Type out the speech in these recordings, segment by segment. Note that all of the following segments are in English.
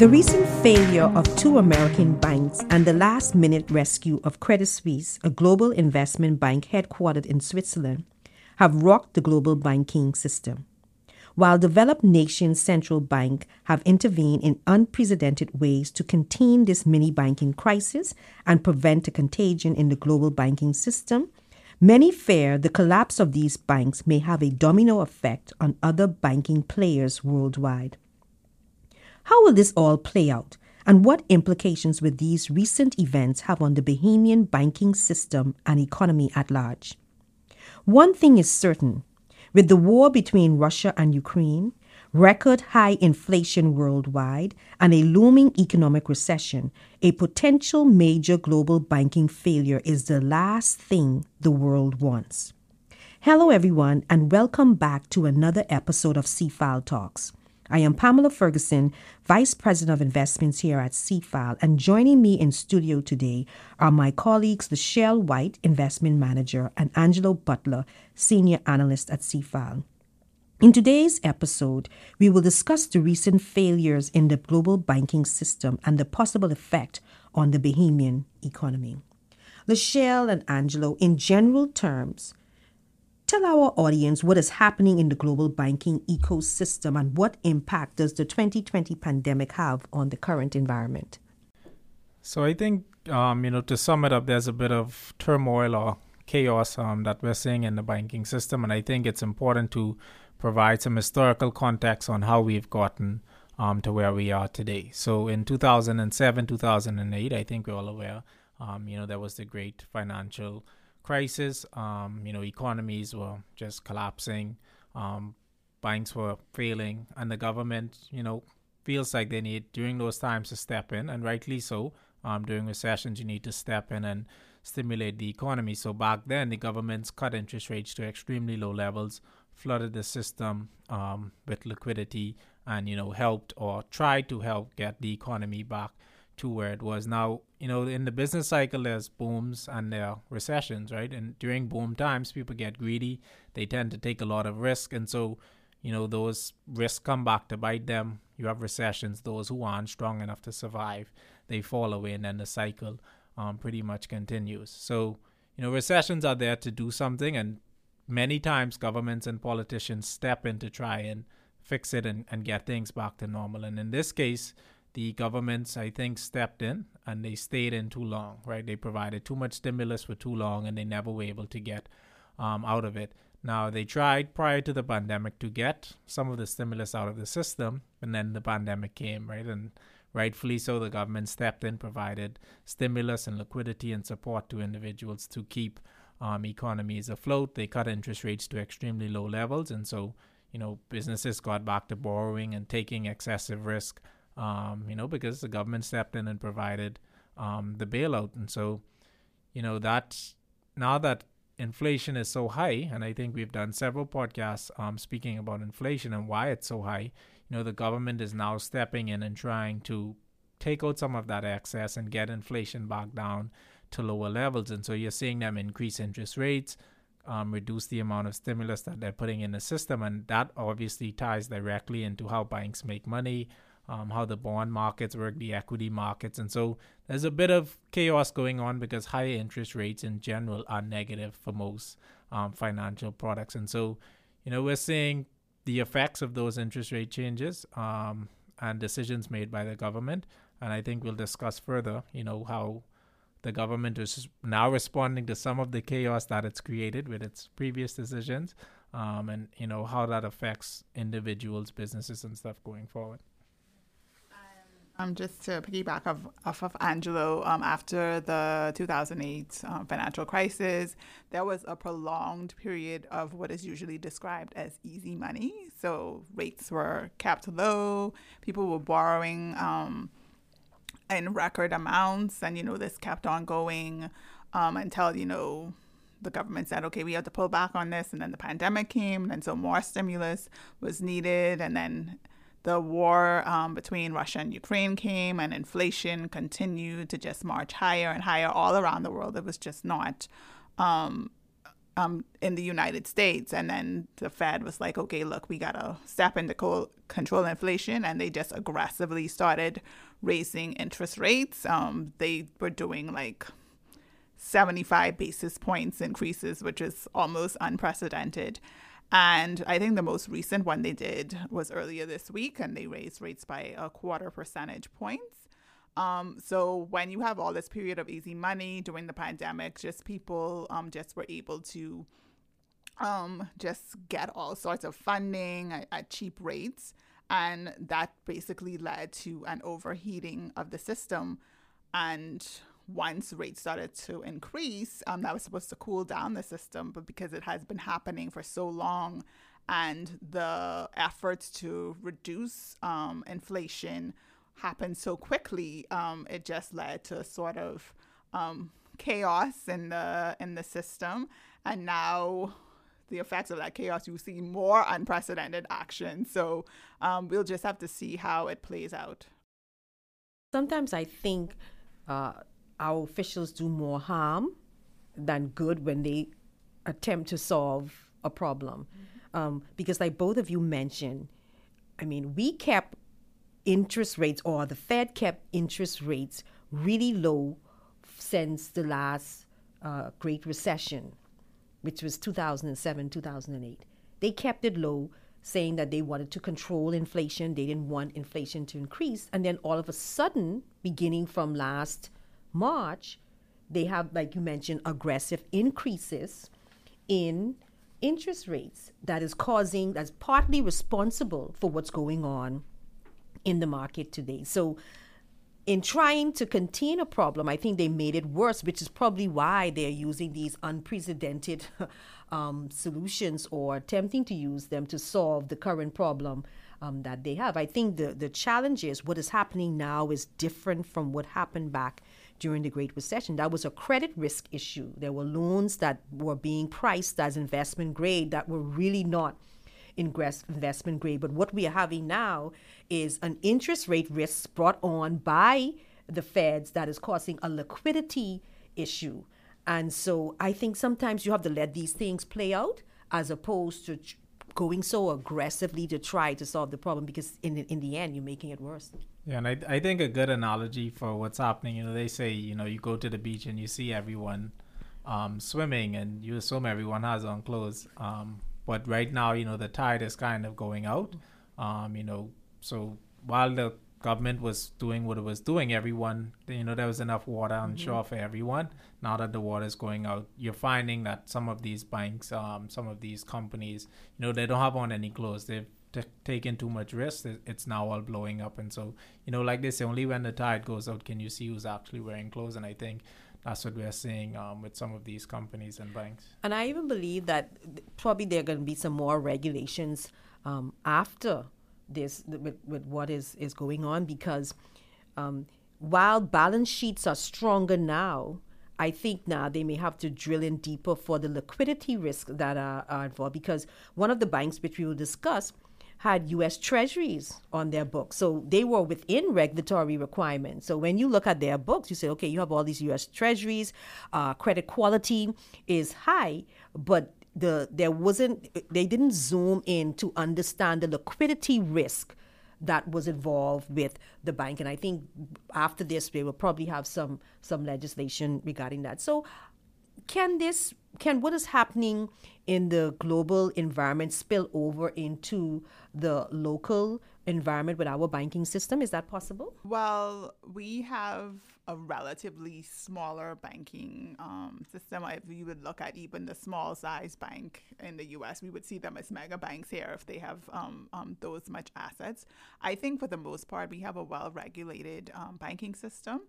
The recent failure of two American banks and the last minute rescue of Credit Suisse, a global investment bank headquartered in Switzerland, have rocked the global banking system. While developed nations' central bank have intervened in unprecedented ways to contain this mini banking crisis and prevent a contagion in the global banking system, many fear the collapse of these banks may have a domino effect on other banking players worldwide. How will this all play out? And what implications will these recent events have on the Bahamian banking system and economy at large? One thing is certain with the war between Russia and Ukraine, record high inflation worldwide, and a looming economic recession, a potential major global banking failure is the last thing the world wants. Hello, everyone, and welcome back to another episode of CFAL Talks. I am Pamela Ferguson, Vice President of Investments here at CFAL, and joining me in studio today are my colleagues Lachelle White, Investment Manager, and Angelo Butler, Senior Analyst at CFAL. In today's episode, we will discuss the recent failures in the global banking system and the possible effect on the Bahamian economy. Lachelle and Angelo, in general terms, Tell our audience what is happening in the global banking ecosystem and what impact does the 2020 pandemic have on the current environment? So I think, um, you know, to sum it up, there's a bit of turmoil or chaos um, that we're seeing in the banking system, and I think it's important to provide some historical context on how we've gotten um, to where we are today. So in 2007, 2008, I think we're all aware, um, you know, there was the great financial crisis. Um, you know, economies were just collapsing, um, banks were failing, and the government, you know, feels like they need during those times to step in, and rightly so. Um, during recessions, you need to step in and stimulate the economy. So back then, the governments cut interest rates to extremely low levels, flooded the system um, with liquidity, and you know helped or tried to help get the economy back to where it was. Now, you know, in the business cycle, there's booms and there are recessions, right? And during boom times, people get greedy. They tend to take a lot of risk. And so, you know, those risks come back to bite them. You have recessions, those who aren't strong enough to survive, they fall away, and then the cycle um, pretty much continues. So, you know, recessions are there to do something, and many times governments and politicians step in to try and fix it and, and get things back to normal. And in this case, the governments, I think, stepped in and they stayed in too long, right? They provided too much stimulus for too long and they never were able to get um, out of it. Now, they tried prior to the pandemic to get some of the stimulus out of the system, and then the pandemic came, right? And rightfully so, the government stepped in, provided stimulus and liquidity and support to individuals to keep um, economies afloat. They cut interest rates to extremely low levels, and so you know businesses got back to borrowing and taking excessive risk um, you know, because the government stepped in and provided um, the bailout. And so, you know, that's now that inflation is so high, and I think we've done several podcasts um, speaking about inflation and why it's so high. You know, the government is now stepping in and trying to take out some of that excess and get inflation back down to lower levels. And so you're seeing them increase interest rates, um, reduce the amount of stimulus that they're putting in the system. And that obviously ties directly into how banks make money, um, how the bond markets work, the equity markets. And so there's a bit of chaos going on because higher interest rates in general are negative for most um, financial products. And so, you know, we're seeing the effects of those interest rate changes um, and decisions made by the government. And I think we'll discuss further, you know, how the government is now responding to some of the chaos that it's created with its previous decisions, um, and you know how that affects individuals, businesses, and stuff going forward. Um, just to piggyback off, off of Angelo, um, after the 2008 um, financial crisis, there was a prolonged period of what is usually described as easy money. So rates were kept low, people were borrowing um, in record amounts, and you know this kept on going um, until you know the government said, okay, we have to pull back on this, and then the pandemic came, and so more stimulus was needed, and then the war um, between Russia and Ukraine came, and inflation continued to just march higher and higher all around the world. It was just not um, um, in the United States. And then the Fed was like, okay, look, we got to step into co- control inflation. And they just aggressively started raising interest rates. Um, they were doing like 75 basis points increases, which is almost unprecedented. And I think the most recent one they did was earlier this week, and they raised rates by a quarter percentage points. Um, so when you have all this period of easy money during the pandemic, just people um, just were able to um, just get all sorts of funding at, at cheap rates. And that basically led to an overheating of the system. And once rates started to increase, um, that was supposed to cool down the system, but because it has been happening for so long, and the efforts to reduce um, inflation happened so quickly, um, it just led to a sort of um, chaos in the in the system, and now the effects of that chaos, you see more unprecedented action. So um, we'll just have to see how it plays out. Sometimes I think uh, our officials do more harm than good when they attempt to solve a problem. Mm-hmm. Um, because, like both of you mentioned, I mean, we kept interest rates, or the Fed kept interest rates really low since the last uh, Great Recession, which was 2007, 2008. They kept it low, saying that they wanted to control inflation. They didn't want inflation to increase. And then all of a sudden, beginning from last March, they have, like you mentioned, aggressive increases in interest rates that is causing, that's partly responsible for what's going on in the market today. So, in trying to contain a problem, I think they made it worse, which is probably why they're using these unprecedented um, solutions or attempting to use them to solve the current problem um, that they have. I think the, the challenge is what is happening now is different from what happened back during the Great Recession. That was a credit risk issue. There were loans that were being priced as investment grade that were really not investment grade. But what we are having now is an interest rate risk brought on by the feds that is causing a liquidity issue. And so I think sometimes you have to let these things play out as opposed to going so aggressively to try to solve the problem because in in the end you're making it worse. Yeah, and I I think a good analogy for what's happening, you know, they say, you know, you go to the beach and you see everyone um, swimming and you assume everyone has on clothes. Um, but right now, you know, the tide is kind of going out. Um, you know, so while the government was doing what it was doing, everyone, you know, there was enough water on mm-hmm. shore for everyone. Now that the water is going out, you're finding that some of these banks, um, some of these companies, you know, they don't have on any clothes. They've t- taken too much risk. It's now all blowing up. And so, you know, like they say, only when the tide goes out can you see who's actually wearing clothes. And I think that's what we're seeing um, with some of these companies and banks. And I even believe that probably there are going to be some more regulations um, after this with, with what is, is going on because um, while balance sheets are stronger now, I think now they may have to drill in deeper for the liquidity risks that are, are involved because one of the banks which we will discuss had U.S. Treasuries on their books. So they were within regulatory requirements. So when you look at their books, you say, okay, you have all these U.S. Treasuries, uh, credit quality is high, but the there wasn't they didn't zoom in to understand the liquidity risk that was involved with the bank and i think after this they will probably have some some legislation regarding that so can this can what is happening in the global environment spill over into the local environment with our banking system? Is that possible? Well, we have a relatively smaller banking um, system. If you would look at even the small size bank in the US, we would see them as mega banks here if they have um, um, those much assets. I think for the most part, we have a well regulated um, banking system.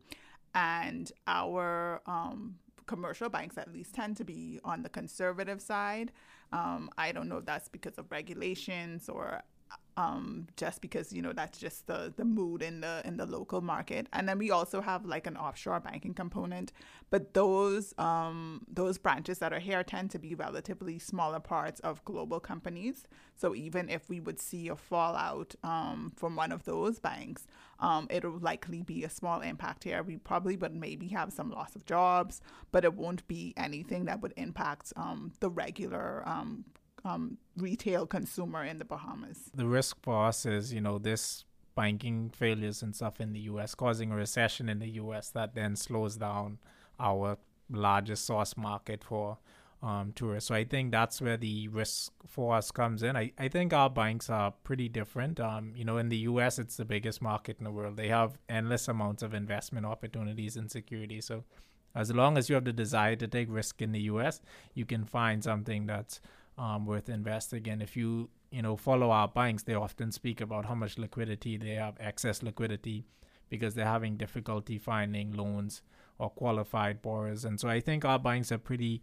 And our um, commercial banks at least tend to be on the conservative side. Um, I don't know if that's because of regulations or um, just because you know that's just the the mood in the in the local market. And then we also have like an offshore banking component, but those um, those branches that are here tend to be relatively smaller parts of global companies. So even if we would see a fallout um, from one of those banks, um, it'll likely be a small impact here. We probably would maybe have some loss of jobs, but it won't be anything that would impact um, the regular um, um, retail consumer in the Bahamas. The risk for us is, you know, this banking failures and stuff in the US causing a recession in the US that then slows down our largest source market for um, tourists. So I think that's where the risk for us comes in. I, I think our banks are pretty different. Um, you know, in the US, it's the biggest market in the world. They have endless amounts of investment opportunities and security. So as long as you have the desire to take risk in the US, you can find something that's um, worth investing in. If you you know follow our banks, they often speak about how much liquidity they have, excess liquidity, because they're having difficulty finding loans or qualified borrowers. And so I think our banks are pretty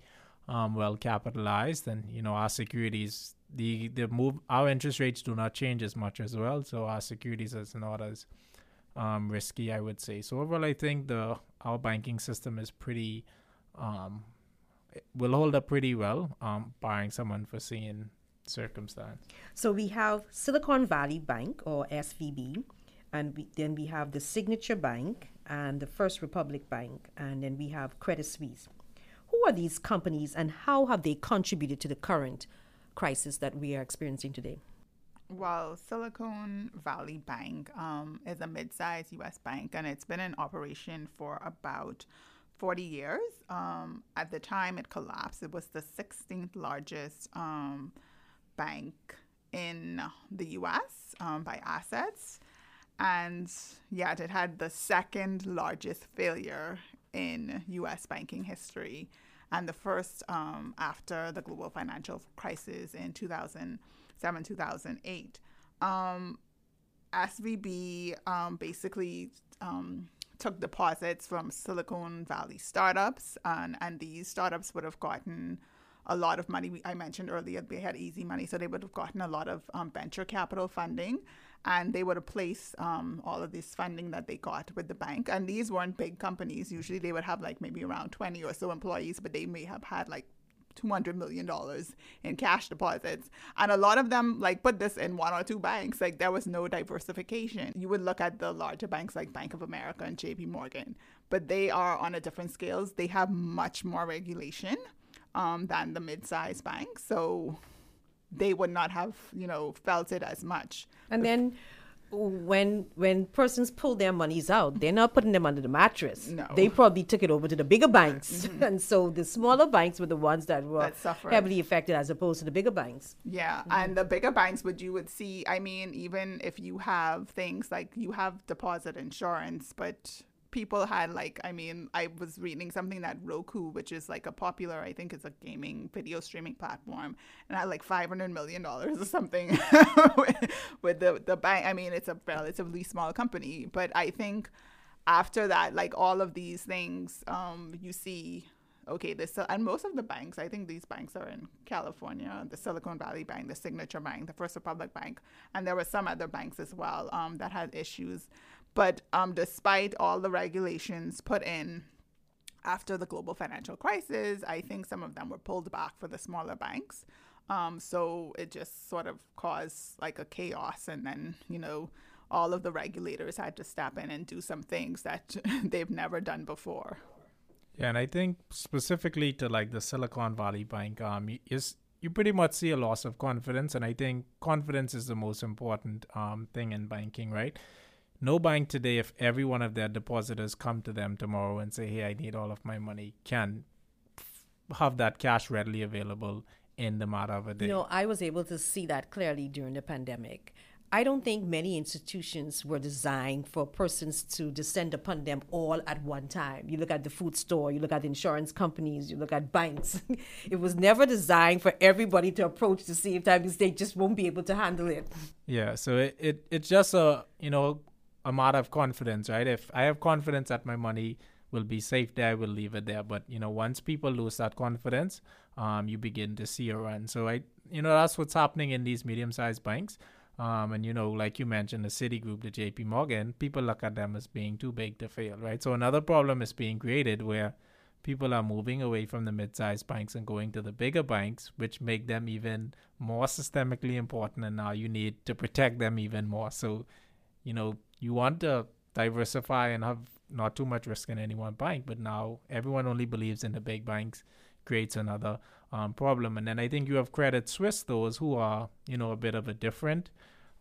um, well capitalized, and you know our securities, the the move, our interest rates do not change as much as well, so our securities is not as um, risky, I would say. So overall, I think the our banking system is pretty um, will hold up pretty well, um, barring some unforeseen circumstance. So we have Silicon Valley Bank or SVB, and we, then we have the Signature Bank and the First Republic Bank, and then we have Credit Suisse. Who are these companies, and how have they contributed to the current crisis that we are experiencing today? Well, Silicon Valley Bank um, is a mid-sized U.S. bank, and it's been in operation for about 40 years. Um, at the time it collapsed, it was the 16th largest um, bank in the US um, by assets. And yet it had the second largest failure in US banking history and the first um, after the global financial crisis in 2007 2008. Um, SVB um, basically took deposits from Silicon Valley startups, and, and these startups would have gotten a lot of money. I mentioned earlier they had easy money, so they would have gotten a lot of um, venture capital funding, and they would have placed um, all of this funding that they got with the bank. And these weren't big companies. Usually they would have like maybe around 20 or so employees, but they may have had like $200 million in cash deposits. And a lot of them like put this in one or two banks. Like there was no diversification. You would look at the larger banks like Bank of America and JP Morgan, but they are on a different scales. They have much more regulation um, than the mid-sized banks. So they would not have, you know, felt it as much. And then when when persons pull their monies out, they're not putting them under the mattress. No. They probably took it over to the bigger banks. Mm-hmm. And so the smaller banks were the ones that were that heavily affected as opposed to the bigger banks. Yeah. Mm-hmm. And the bigger banks would you would see I mean, even if you have things like you have deposit insurance, but people had like i mean i was reading something that roku which is like a popular i think it's a gaming video streaming platform and had like 500 million dollars or something with, the the bank. I mean it's a relatively small company but i think after that like all of these things um you see okay this and most of the banks i think these banks are in california the silicon valley bank the signature bank the first republic bank and there were some other banks as well um, that had issues but um, despite all the regulations put in after the global financial crisis, I think some of them were pulled back for the smaller banks. Um, so it just sort of caused like a chaos. And then, you know, all of the regulators had to step in and do some things that they've never done before. Yeah, and I think specifically to like the Silicon Valley Bank, um, is you pretty much see a loss of confidence, and I think confidence is the most important um thing in banking, right? No bank today, if every one of their depositors come to them tomorrow and say, "Hey, I need all of my money," can have that cash readily available in the matter of a day. You know, I was able to see that clearly during the pandemic. I don't think many institutions were designed for persons to descend upon them all at one time. You look at the food store, you look at insurance companies, you look at banks. it was never designed for everybody to approach the same time because they just won't be able to handle it. Yeah, so it, it it's just a you know a matter of confidence, right? If I have confidence that my money will be safe there, I will leave it there. But you know, once people lose that confidence, um, you begin to see a run. So I, you know, that's what's happening in these medium-sized banks. Um, and you know, like you mentioned, the Citigroup, the JP Morgan, people look at them as being too big to fail, right? So another problem is being created where people are moving away from the mid-sized banks and going to the bigger banks, which make them even more systemically important. And now you need to protect them even more. So, you know, you want to diversify and have not too much risk in any one bank, but now everyone only believes in the big banks creates another um, problem. And then I think you have Credit Suisse, those who are, you know, a bit of a different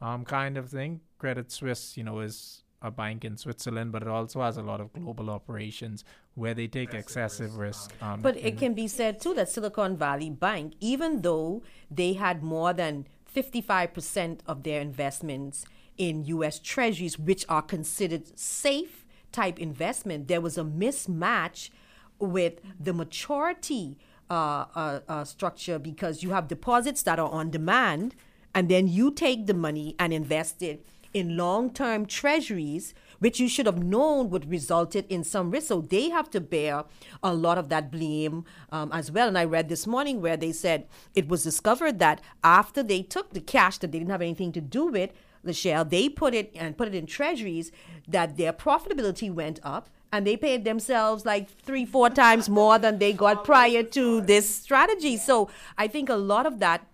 um, kind of thing. Credit Suisse, you know, is a bank in Switzerland, but it also has a lot of global operations where they take excessive risk. Um, but it can be said too that Silicon Valley Bank, even though they had more than 55% of their investments in U.S. Treasuries, which are considered safe type investment, there was a mismatch with the maturity uh, uh, uh, structure because you have deposits that are on demand, and then you take the money and invest it in long term treasuries, which you should have known would resulted in some risk. So they have to bear a lot of that blame um, as well. And I read this morning where they said it was discovered that after they took the cash that they didn't have anything to do with, Lachelle, they put it and put it in treasuries that their profitability went up and they paid themselves like three, four times more than they got prior to this strategy. So I think a lot of that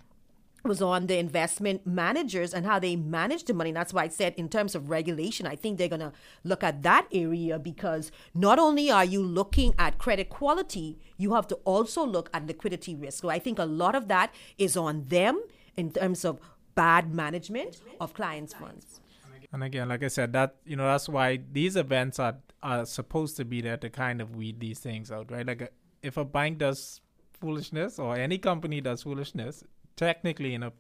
was on the investment managers and how they manage the money. That's why I said, in terms of regulation, I think they're going to look at that area because not only are you looking at credit quality, you have to also look at liquidity risk. So I think a lot of that is on them in terms of bad management of clients' funds. And again, like I said, that you know that's why these events are are supposed to be there to kind of weed these things out, right? Like a, if a bank does foolishness or any company does foolishness, technically in a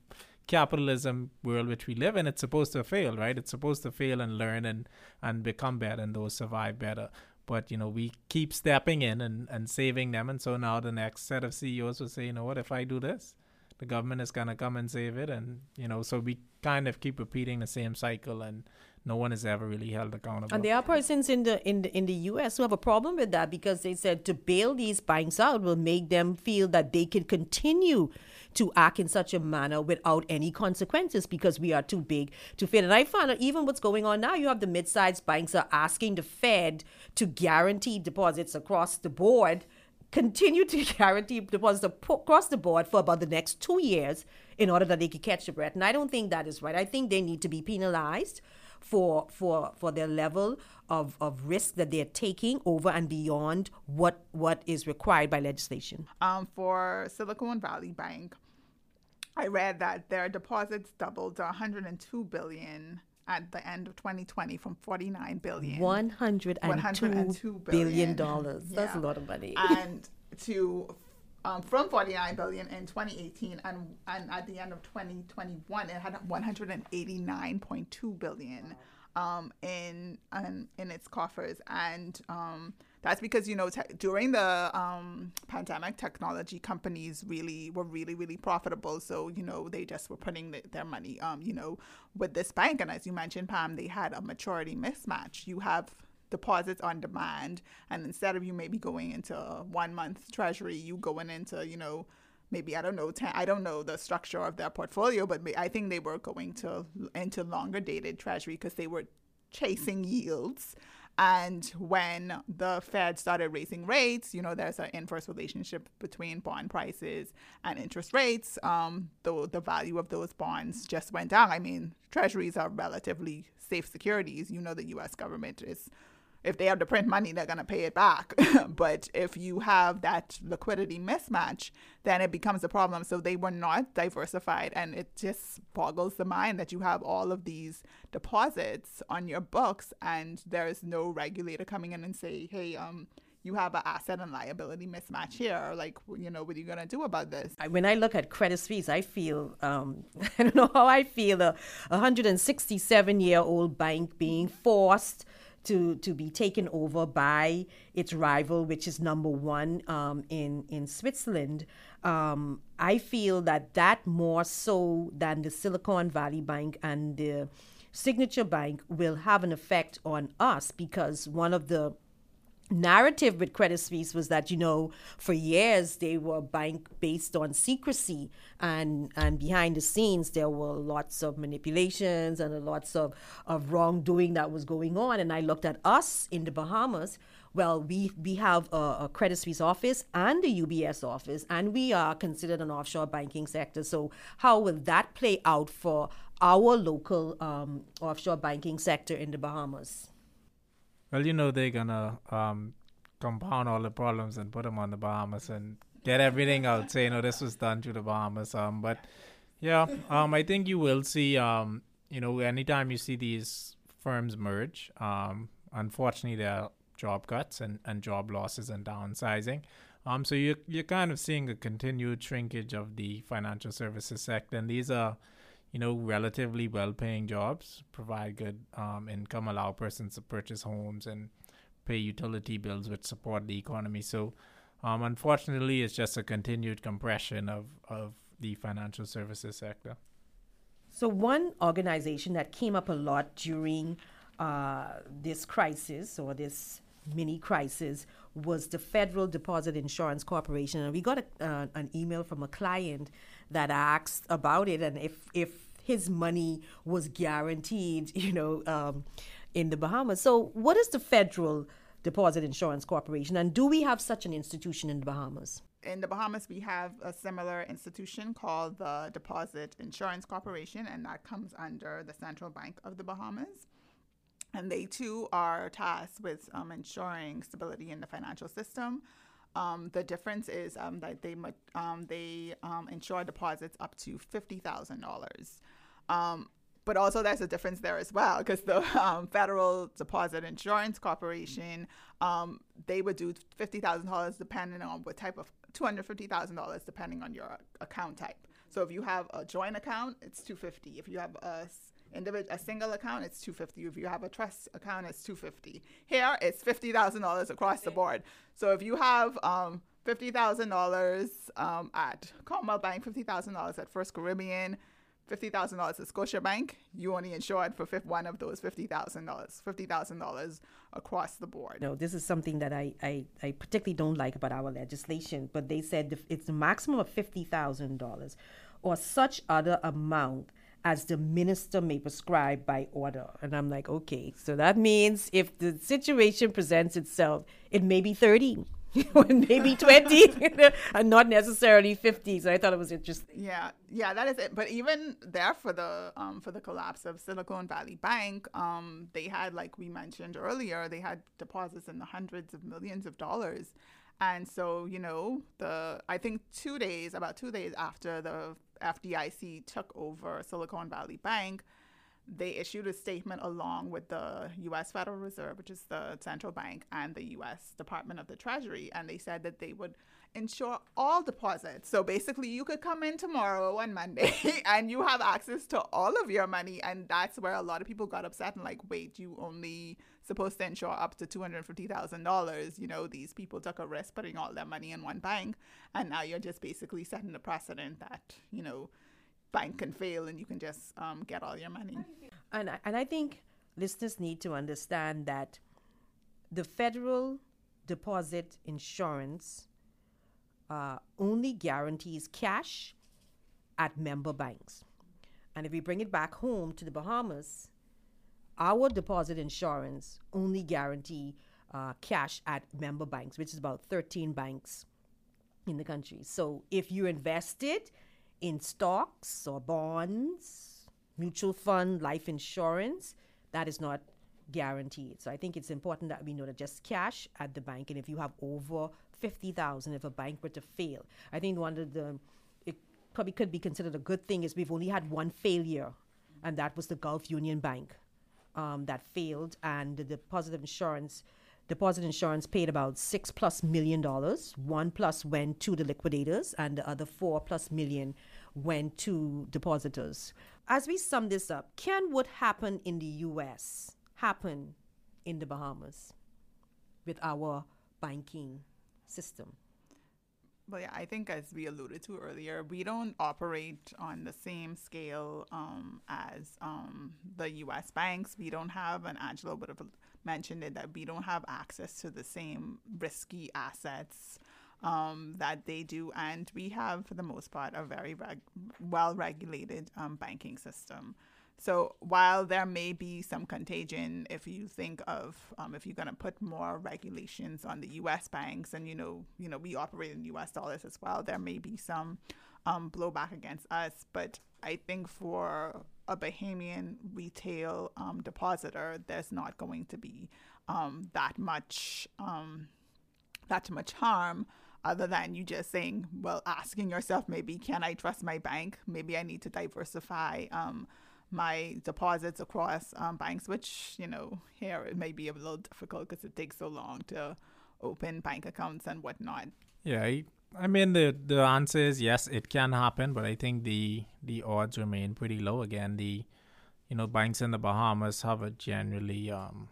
capitalism world which we live in, it's supposed to fail, right? It's supposed to fail and learn and and become better, and those survive better. But you know, we keep stepping in and, and saving them, and so now the next set of CEOs will say, you know what, if I do this, the government is gonna come and save it, and you know, so we kind of keep repeating the same cycle, and no one is ever really held accountable. And there are persons in the in the in the U.S. who have a problem with that because they said to bail these banks out will make them feel that they can continue to act in such a manner without any consequences because we are too big to fail. And I out even what's going on now, you have the mid-sized banks are asking the Fed to guarantee deposits across the board continue to guarantee deposits across the board for about the next two years in order that they can catch their breath. And I don't think that is right. I think they need to be penalized for for for their level of, of risk that they're taking over and beyond what what is required by legislation. Um, for Silicon Valley Bank, I read that their deposits doubled to 102 billion at the end of 2020 from 49 billion. 102 billion dollars. Yeah. that's a lot of money. And to um, from 49 billion in 2018 and and at the end of 2021 it had 189.2 billion um, in, in in its coffers. And um, that's because you know te- during the um, pandemic technology companies really were really really profitable. So you know they just were putting the, their money um, you know with this bank. And as you mentioned Pam they had a maturity mismatch. You have deposits on demand. And instead of you maybe going into one month treasury you going into you know maybe I don't know ten, I don't know the structure of their portfolio but I think they were going to into longer dated treasury because they were chasing yields and when the Fed started raising rates, you know, there's an inverse relationship between bond prices and interest rates. Um, the, the value of those bonds just went down. I mean, treasuries are relatively safe securities. You know, the US government is if they have to print money, they're going to pay it back. but if you have that liquidity mismatch, then it becomes a problem. So they were not diversified. And it just boggles the mind that you have all of these deposits on your books and there's no regulator coming in and say, hey, um, you have an asset and liability mismatch here. Like, you know, what are you going to do about this? When I look at Credit Suisse, I feel, um, I don't know how I feel, a 167 year old bank being forced to to be taken over by its rival, which is number one um, in in Switzerland. Um, I feel that that more so than the Silicon Valley Bank and the Signature Bank will have an effect on us because one of the narrative with Credit Suisse was that you know for years they were bank based on secrecy and and behind the scenes there were lots of manipulations and lots of of wrongdoing that was going on. And I looked at us in the Bahamas. Well we we have a, a Credit Suisse office and a UBS office and we are considered an offshore banking sector. So how will that play out for our local um, offshore banking sector in the Bahamas well, you know they're gonna um, compound all the problems and put them on the Bahamas and get everything out. Say, you know, this was done to the Bahamas. Um, but yeah, um, I think you will see. Um, you know, anytime you see these firms merge, um, unfortunately there are job cuts and, and job losses and downsizing. Um, so you you're kind of seeing a continued shrinkage of the financial services sector, and these are you know, relatively well paying jobs, provide good um, income, allow persons to purchase homes and pay utility bills, which support the economy. So, um, unfortunately, it's just a continued compression of, of the financial services sector. So, one organization that came up a lot during uh, this crisis or this mini crisis was the Federal Deposit Insurance Corporation. And we got a, uh, an email from a client that asked about it and if, if his money was guaranteed, you know, um, in the Bahamas. So, what is the Federal Deposit Insurance Corporation, and do we have such an institution in the Bahamas? In the Bahamas, we have a similar institution called the Deposit Insurance Corporation, and that comes under the Central Bank of the Bahamas. And they too are tasked with um, ensuring stability in the financial system. Um, the difference is um, that they um, they um, insure deposits up to fifty thousand dollars. Um, but also, there's a difference there as well because the um, Federal Deposit Insurance Corporation they would do fifty thousand dollars depending on what type of two hundred fifty thousand dollars depending on your account type. So if you have a joint account, it's two fifty. If you have a individual a single account it's 250 if you have a trust account it's 250 here it's $50000 across the board. So if you have um, $50000 um, at commonwealth bank $50000 at first caribbean $50,000 at Scotiabank, you only insured for one of those $50,000, $50,000 across the board. No, this is something that I, I, I particularly don't like about our legislation, but they said it's a maximum of $50,000 or such other amount as the minister may prescribe by order. And I'm like, okay, so that means if the situation presents itself, it may be 30. maybe 20 and not necessarily 50 so i thought it was interesting. Yeah yeah that is it. But even there for the um, for the collapse of silicon valley bank um, they had like we mentioned earlier they had deposits in the hundreds of millions of dollars and so you know the i think two days about two days after the FDIC took over Silicon Valley Bank, they issued a statement along with the US Federal Reserve, which is the central bank, and the US Department of the Treasury. And they said that they would insure all deposits. So basically, you could come in tomorrow on Monday and you have access to all of your money. And that's where a lot of people got upset and like, wait, you only supposed to insure up to $250,000. You know, these people took a risk putting all their money in one bank. And now you're just basically setting the precedent that, you know, bank can fail and you can just um, get all your money. And, and I think listeners need to understand that the federal deposit insurance uh, only guarantees cash at member banks. And if we bring it back home to the Bahamas, our deposit insurance only guarantee uh, cash at member banks, which is about 13 banks in the country. So if you invested in stocks or bonds, mutual fund, life insurance, that is not guaranteed. So I think it's important that we know that just cash at the bank, and if you have over fifty thousand, if a bank were to fail, I think one of the it probably could be considered a good thing is we've only had one failure, and that was the Gulf Union Bank um, that failed, and the deposit insurance. Deposit insurance paid about six plus million dollars. One plus went to the liquidators, and the other four plus million went to depositors. As we sum this up, can what happened in the US happen in the Bahamas with our banking system? Well, yeah, I think as we alluded to earlier, we don't operate on the same scale um, as um, the U.S. banks. We don't have, and Angelo would have mentioned it, that we don't have access to the same risky assets um, that they do, and we have, for the most part, a very reg- well-regulated um, banking system. So while there may be some contagion, if you think of um, if you're going to put more regulations on the U.S. banks, and you know, you know, we operate in U.S. dollars as well, there may be some um, blowback against us. But I think for a Bahamian retail um, depositor, there's not going to be um, that much um, that much harm other than you just saying, well, asking yourself, maybe can I trust my bank? Maybe I need to diversify um, my deposits across um, banks, which, you know, here it may be a little difficult because it takes so long to open bank accounts and whatnot. Yeah, I, I mean the the answer is yes, it can happen, but I think the the odds remain pretty low. Again, the you know banks in the Bahamas have a generally um,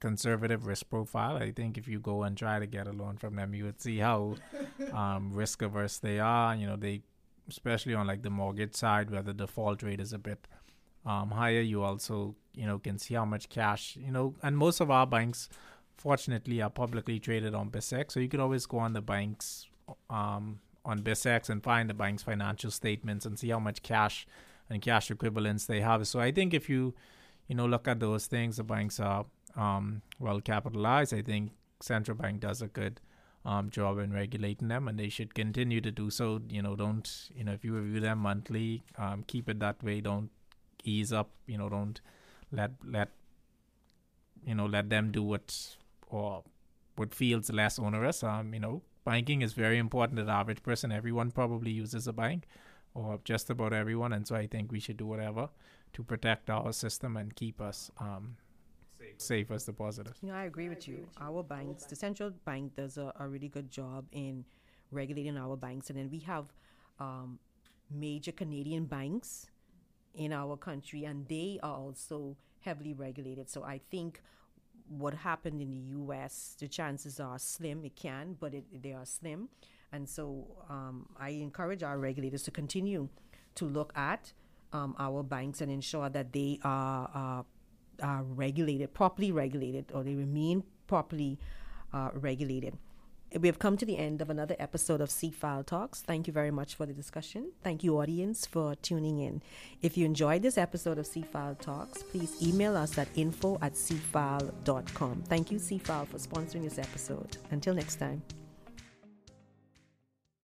conservative risk profile. I think if you go and try to get a loan from them, you would see how um, risk averse they are. You know, they especially on like the mortgage side where the default rate is a bit um, higher. You also, you know, can see how much cash, you know, and most of our banks, fortunately, are publicly traded on BISX. So you could always go on the banks um, on BISX and find the bank's financial statements and see how much cash and cash equivalents they have. So I think if you, you know, look at those things, the banks are um, well capitalized. I think central bank does a good um, job in regulating them, and they should continue to do so. You know, don't you know if you review them monthly, um, keep it that way. Don't ease up. You know, don't let let you know let them do what or what feels less onerous. Um, you know, banking is very important to the average person. Everyone probably uses a bank, or just about everyone, and so I think we should do whatever to protect our system and keep us um, safe as depositors. You know, I agree with you. Our banks, the central bank, does a, a really good job in regulating our banks, and then we have um, major Canadian banks in our country, and they are also heavily regulated. So I think what happened in the U.S., the chances are slim. It can, but it, they are slim, and so um, I encourage our regulators to continue to look at um, our banks and ensure that they are. Are regulated, properly regulated, or they remain properly uh, regulated. We have come to the end of another episode of CFAL Talks. Thank you very much for the discussion. Thank you, audience, for tuning in. If you enjoyed this episode of CFAL Talks, please email us at info at cfal.com. Thank you, CFAL, for sponsoring this episode. Until next time.